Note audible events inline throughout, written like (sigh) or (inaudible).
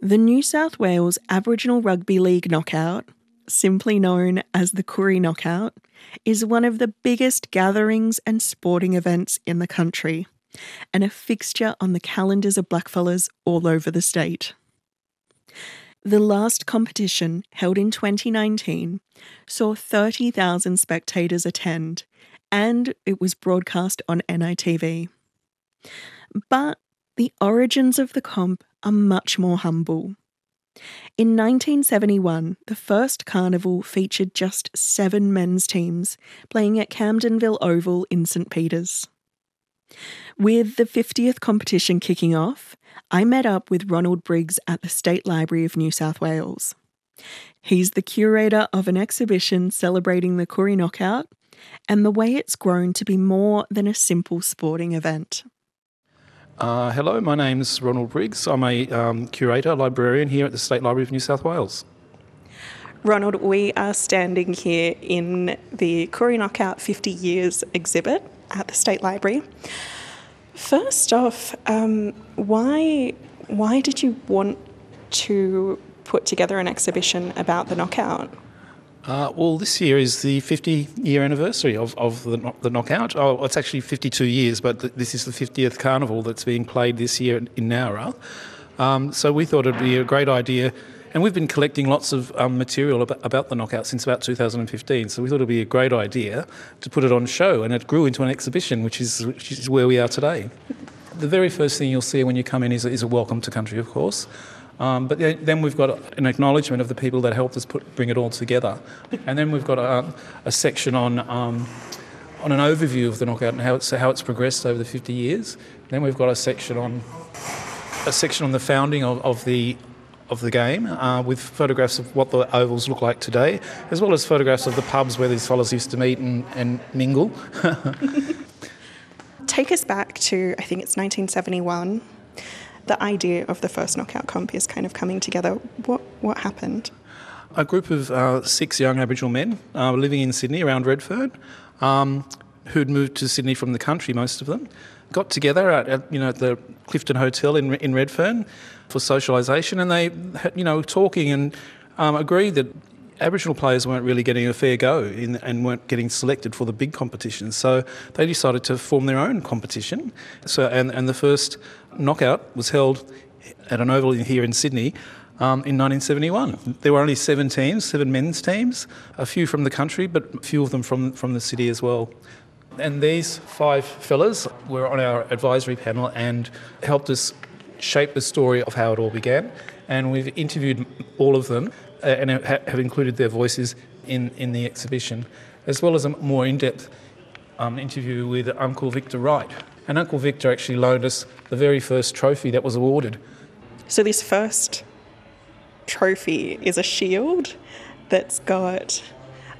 The New South Wales Aboriginal Rugby League Knockout, simply known as the Koori Knockout, is one of the biggest gatherings and sporting events in the country and a fixture on the calendars of blackfellas all over the state. The last competition, held in 2019, saw 30,000 spectators attend, and it was broadcast on NITV. But the origins of the comp are much more humble. In 1971, the first carnival featured just seven men's teams playing at Camdenville Oval in St. Peter's. With the 50th competition kicking off, I met up with Ronald Briggs at the State Library of New South Wales. He's the curator of an exhibition celebrating the Koori Knockout and the way it's grown to be more than a simple sporting event. Uh, hello, my name's Ronald Briggs. I'm a um, curator, librarian here at the State Library of New South Wales. Ronald, we are standing here in the Koori Knockout 50 Years exhibit at the State Library. First off, um, why why did you want to put together an exhibition about the knockout? Uh, well, this year is the 50 year anniversary of, of the, the knockout. Oh, it's actually 52 years, but th- this is the 50th carnival that's being played this year in Nowra. Um, so we thought it'd be a great idea and we've been collecting lots of um, material about, about, the knockout since about 2015. So we thought it would be a great idea to put it on show, and it grew into an exhibition, which is, which is where we are today. The very first thing you'll see when you come in is, is a welcome to country, of course. Um, but then we've got an acknowledgement of the people that helped us put, bring it all together. And then we've got a, a section on, um, on an overview of the knockout and how it's, how it's progressed over the 50 years. Then we've got a section on a section on the founding of, of the of the game uh, with photographs of what the ovals look like today, as well as photographs of the pubs where these fellas used to meet and, and mingle. (laughs) Take us back to, I think it's 1971. The idea of the first knockout comp is kind of coming together. What, what happened? A group of uh, six young Aboriginal men uh, living in Sydney around Redfern, um, who'd moved to Sydney from the country, most of them, got together at, at you know at the Clifton Hotel in in Redfern for socialisation, and they you know talking and um, agreed that Aboriginal players weren't really getting a fair go in, and weren't getting selected for the big competitions. So they decided to form their own competition. So and, and the first knockout was held at an oval here in Sydney. Um, in 1971, there were only seven teams, seven men's teams, a few from the country, but a few of them from from the city as well. And these five fellas were on our advisory panel and helped us shape the story of how it all began. And we've interviewed all of them uh, and have included their voices in, in the exhibition, as well as a more in depth um, interview with Uncle Victor Wright. And Uncle Victor actually loaned us the very first trophy that was awarded. So, this first trophy is a shield that's got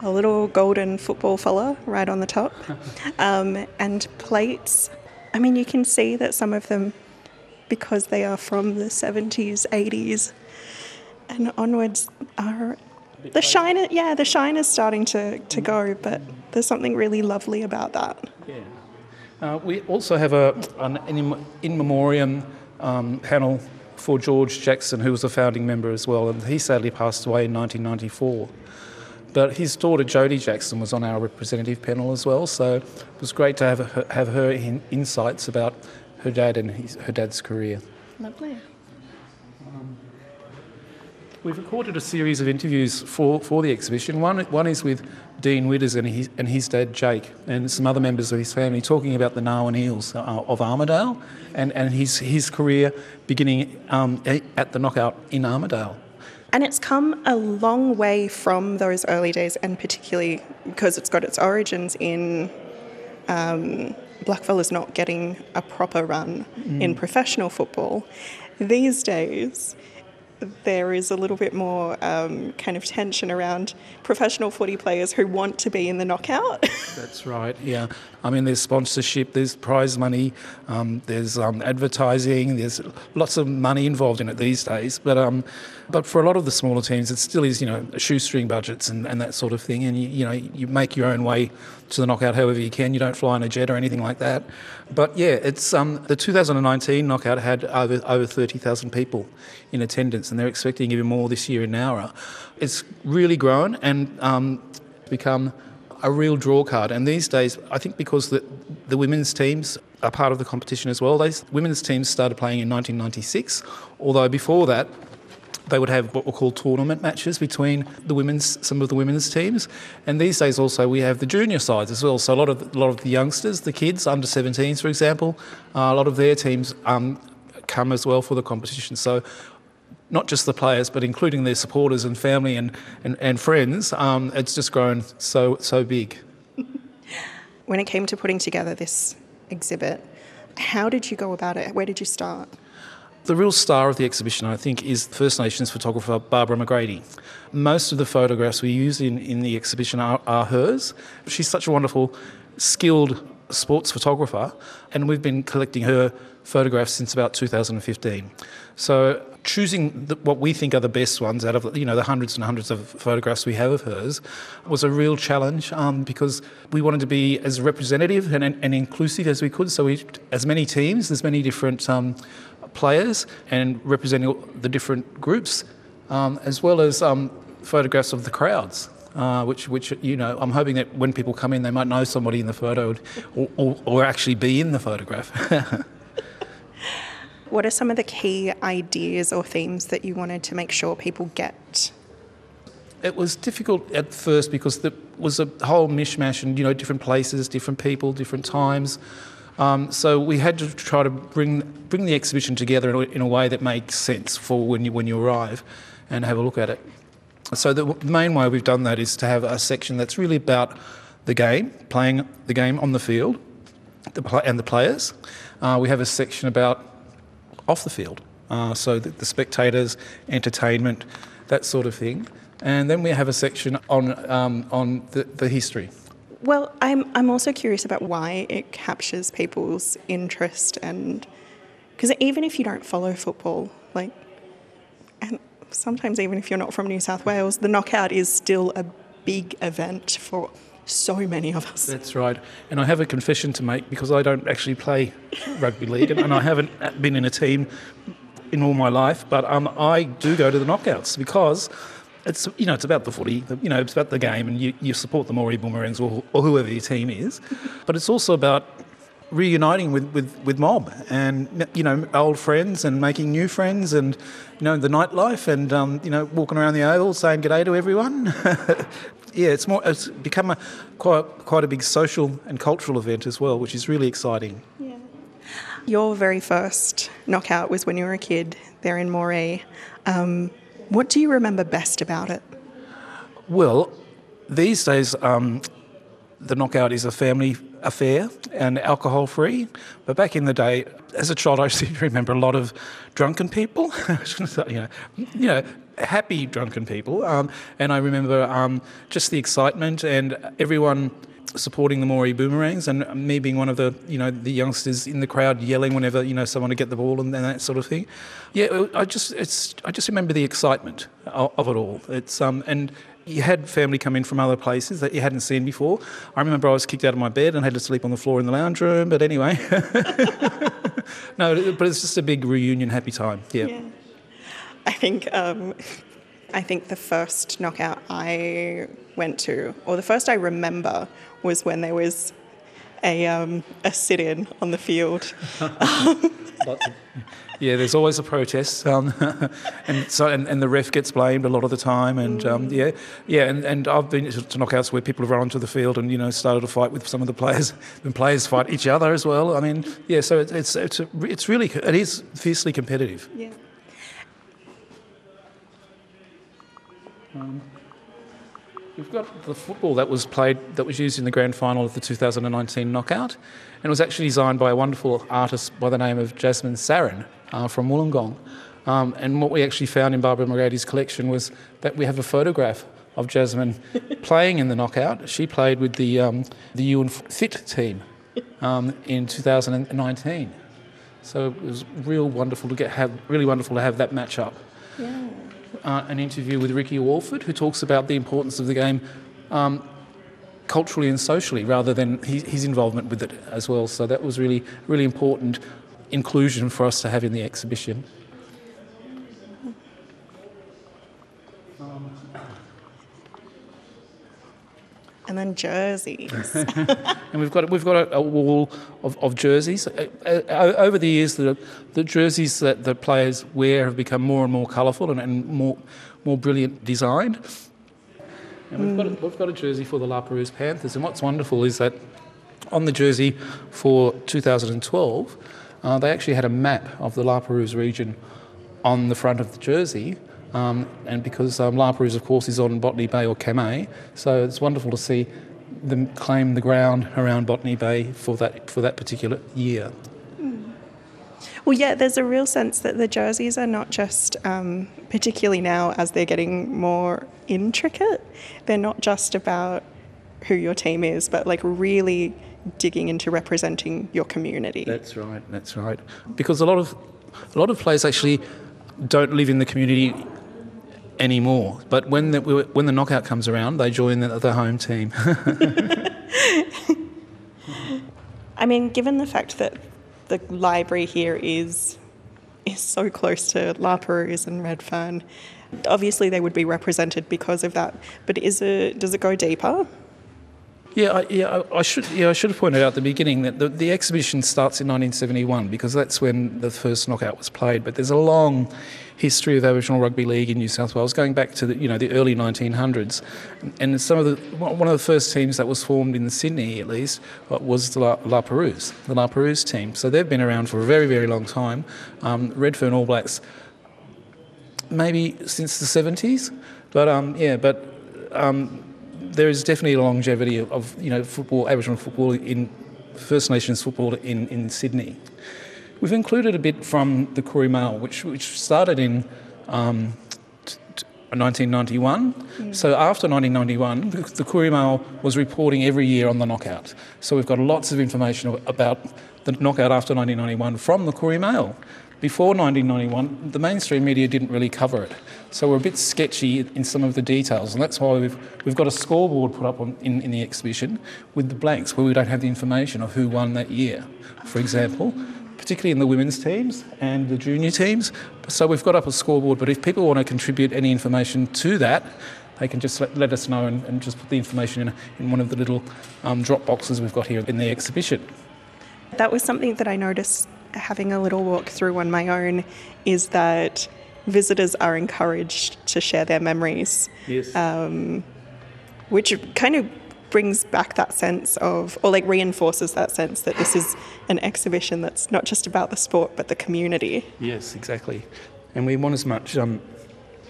a little golden football fella right on the top, (laughs) um, and plates. I mean, you can see that some of them, because they are from the 70s, 80s, and onwards, are the shine. Yeah, the shine is starting to, to go, but there's something really lovely about that. Yeah. Uh, we also have a an in, memoriam um, panel for George Jackson, who was a founding member as well, and he sadly passed away in 1994. But his daughter Jodie Jackson was on our representative panel as well, so it was great to have her, have her in, insights about her dad and his, her dad's career. Lovely. We've recorded a series of interviews for, for the exhibition. One, one is with Dean Widders and his, and his dad Jake, and some other members of his family, talking about the Narwan Eels uh, of Armidale and, and his, his career beginning um, at the knockout in Armidale. And it's come a long way from those early days, and particularly because it's got its origins in um, blackfellas not getting a proper run mm. in professional football. These days, there is a little bit more um, kind of tension around professional footy players who want to be in the knockout. (laughs) That's right, yeah. I mean, there's sponsorship, there's prize money, um, there's um, advertising, there's lots of money involved in it these days. But um, but for a lot of the smaller teams, it still is, you know, shoestring budgets and, and that sort of thing. And, you, you know, you make your own way to the knockout however you can. You don't fly in a jet or anything like that. But yeah, it's um, the 2019 knockout had over, over 30,000 people in attendance and they're expecting even more this year in Nowra. It's really grown and um, become a real draw card. And these days, I think because the, the women's teams are part of the competition as well, these women's teams started playing in 1996, although before that, they would have what were called tournament matches between the women's some of the women's teams, and these days also we have the junior sides as well. So a lot of a lot of the youngsters, the kids under 17s, for example, uh, a lot of their teams um, come as well for the competition. So not just the players, but including their supporters and family and, and, and friends, um, it's just grown so so big. (laughs) when it came to putting together this exhibit, how did you go about it? Where did you start? The real star of the exhibition, I think, is First Nations photographer Barbara McGrady. Most of the photographs we use in, in the exhibition are, are hers. She's such a wonderful, skilled sports photographer, and we've been collecting her photographs since about 2015. So choosing the, what we think are the best ones out of you know the hundreds and hundreds of photographs we have of hers was a real challenge um, because we wanted to be as representative and, and, inclusive as we could. So we, as many teams, as many different um, players and representing the different groups, um, as well as um, photographs of the crowds. Uh, which, which you know, I'm hoping that when people come in, they might know somebody in the photo, or, or, or actually be in the photograph. (laughs) what are some of the key ideas or themes that you wanted to make sure people get? It was difficult at first because there was a whole mishmash and you know different places, different people, different times. Um, so we had to try to bring bring the exhibition together in a, way that makes sense for when you when you arrive and have a look at it. So the main way we've done that is to have a section that's really about the game, playing the game on the field, the and the players. Uh, we have a section about off the field, uh, so the, the spectators, entertainment, that sort of thing. And then we have a section on um, on the, the history. Well, I'm, I'm also curious about why it captures people's interest and because even if you don't follow football, like, and sometimes even if you're not from New South Wales, the knockout is still a big event for so many of us. That's right. And I have a confession to make because I don't actually play rugby league and, and I haven't been in a team in all my life, but um, I do go to the knockouts because it's you know it's about the footy, you know it's about the game, and you, you support the Moree Boomerangs or, or whoever your team is, but it's also about reuniting with, with, with mob and you know old friends and making new friends and you know the nightlife and um, you know walking around the oval saying g'day to everyone. (laughs) yeah, it's more it's become a quite quite a big social and cultural event as well, which is really exciting. Yeah. Your very first knockout was when you were a kid there in Moree. Um, what do you remember best about it? Well, these days, um, the knockout is a family affair and alcohol free. But back in the day, as a child, (laughs) I seem to remember a lot of drunken people. (laughs) you know, you know, happy drunken people. Um, and I remember um, just the excitement and everyone supporting the Moree Boomerangs, and me being one of the you know the youngsters in the crowd yelling whenever you know someone would get the ball and, and that sort of thing. Yeah, I just it's I just remember the excitement of, of it all. It's um and you had family come in from other places that you hadn't seen before. I remember I was kicked out of my bed and had to sleep on the floor in the lounge room. But anyway, (laughs) no, but it's just a big reunion, happy time. Yeah. yeah. I think um, I think the first knockout I went to, or the first I remember, was when there was a, um, a sit in on the field. (laughs) yeah, there's always a protest, um, (laughs) and so and, and, the ref gets blamed a lot of the time, and um, yeah, yeah, and, and I've been to knockouts where people have run onto the field and you know started a fight with some of the players, (laughs) and players fight each other as well. I mean, yeah, so it's it's it's, a, it's really it is fiercely competitive. Yeah. Um, we've got the football that was played, that was used in the grand final of the 2019 knockout, and it was actually designed by a wonderful artist by the name of Jasmine Sarin uh, from Wollongong. Um, and what we actually found in Barbara McGrady's collection was that we have a photograph of Jasmine (laughs) playing in the knockout. She played with the um, the Ewan Fit team um, in 2019. So it was real wonderful to get have really wonderful to have that match up. Yeah uh, an interview with Ricky Walford, who talks about the importance of the game um, culturally and socially, rather than his, his, involvement with it as well. So that was really, really important inclusion for us to have in the exhibition. And then jerseys. (laughs) (laughs) and we've got we've got a, a wall of, of jerseys. Uh, uh, over the years, the, the jerseys that the players wear have become more and more colourful and, and more more brilliant designed. And we've, mm. got a, we've got a jersey for the La Perouse Panthers, and what's wonderful is that on the jersey for 2012, uh, they actually had a map of the La Perouse region on the front of the jersey, um, and because um, La Perouse, of course, is on Botany Bay or Kamay, so it's wonderful to see them claim the ground around Botany Bay for that for that particular year. Hmm. Well, yeah, there's a real sense that the jerseys are not just, um, particularly now as they're getting more intricate, they're not just about who your team is, but like really digging into representing your community. That's right. That's right. Because a lot of a lot of players actually don't live in the community anymore. But when the, when the knockout comes around, they join the, the home team. (laughs) I mean, given the fact that the library here is is so close to La Perouse and Redfern, obviously they would be represented because of that. But is it does it go deeper? Yeah, I, yeah, I, should. Yeah, I should have pointed out at the beginning that the, the exhibition starts in 1971 because that's when the first knockout was played. But there's a long history of Aboriginal rugby league in New South Wales, going back to the you know the early 1900s, and some of the one of the first teams that was formed in Sydney at least uh, was the La, La Perouse, the La Perouse team. So they've been around for a very very long time. Um, Redfern All Blacks, maybe since the 70s, but um, yeah, but. Um, there is definitely a longevity of, of, you know football, Aboriginal football in First Nations football in, in Sydney. We've included a bit from the Koori Mail, which which started in um, t- t- 1991. Mm. So after 1991, the, the Koori Mail was reporting every year on the knockout. So we've got lots of information about the knockout after 1991 from the Koori Mail. Before 1991, the mainstream media didn't really cover it. So we're a bit sketchy in some of the details, and that's why we've, we've got a scoreboard put up on, in, in the exhibition with the blanks where we don't have the information of who won that year, for example, particularly in the women's teams and the junior teams. So we've got up a scoreboard, but if people want to contribute any information to that, they can just let, let us know and, and, just put the information in, in one of the little um, drop boxes we've got here in the exhibition. That was something that I noticed having a little walk through on my own is that visitors are encouraged to share their memories. Yes. Um, which kind of brings back that sense of, or like reinforces that sense that this is an exhibition that's not just about the sport but the community. Yes, exactly. And we want as much um,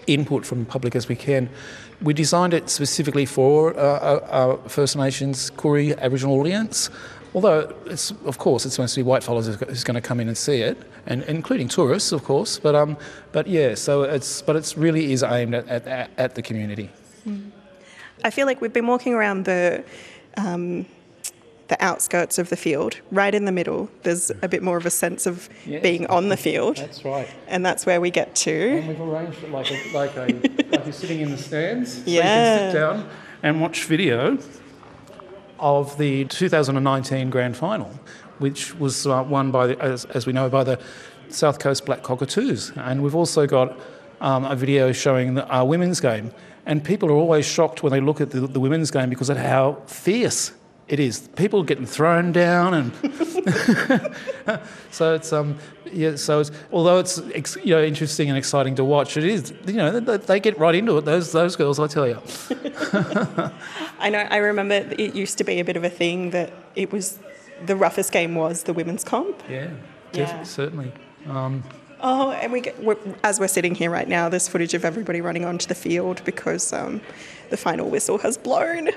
input from the public as we can. We designed it specifically for uh, our First Nations Koori Aboriginal audience. Although, it's, of course, it's mostly white fellows who's going to come in and see it, and including tourists, of course. But um, but yeah, so it's but it's really is aimed at at, at the community. Mm. I feel like we've been walking around the. Um, the outskirts of the field, right in the middle, there's a bit more of a sense of yes, being on the field. That's right. And that's where we get to. And we've arranged it like a, like a like you're sitting in the stands, so yeah. you can sit down and watch video of the 2019 Grand Final, which was uh, won by, as, as, we know, by the South Coast Black Cockatoos. And we've also got um, a video showing our women's game. And people are always shocked when they look at the, the women's game because of how fierce it is. People getting thrown down, and (laughs) so it's um yeah. So it's although it's you know interesting and exciting to watch, it is you know they, they get right into it. Those those girls, I tell you. (laughs) I know. I remember it used to be a bit of a thing that it was the roughest game was the women's comp. Yeah, yeah. certainly. Um, oh, and we get we're, as we're sitting here right now, there's footage of everybody running onto the field because um, the final whistle has blown.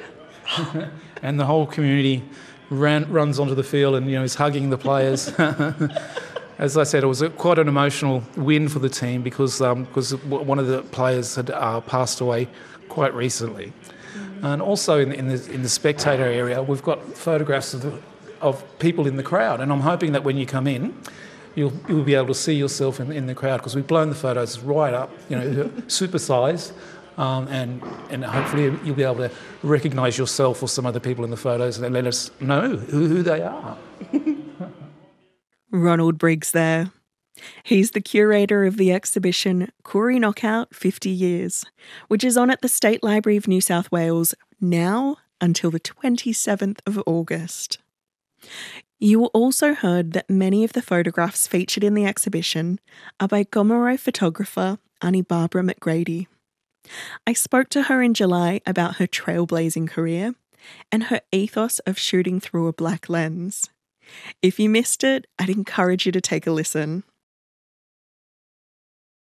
(laughs) and the whole community ran, runs onto the field and you know is hugging the players. (laughs) As I said, it was a, quite an emotional win for the team because um, because one of the players had uh, passed away quite recently. And also in, in, the, in the spectator area, we've got photographs of, the, of people in the crowd. And I'm hoping that when you come in, you'll, you'll be able to see yourself in, in the crowd because we've blown the photos right up, you know, (laughs) super size. Um, and, and hopefully you'll be able to recognise yourself or some other people in the photos and let us know who, who they are. (laughs) Ronald Briggs there. He's the curator of the exhibition Koori Knockout 50 Years, which is on at the State Library of New South Wales now until the 27th of August. You also heard that many of the photographs featured in the exhibition are by Gomeroi photographer Aunty Barbara McGrady. I spoke to her in July about her trailblazing career and her ethos of shooting through a black lens. If you missed it, I'd encourage you to take a listen.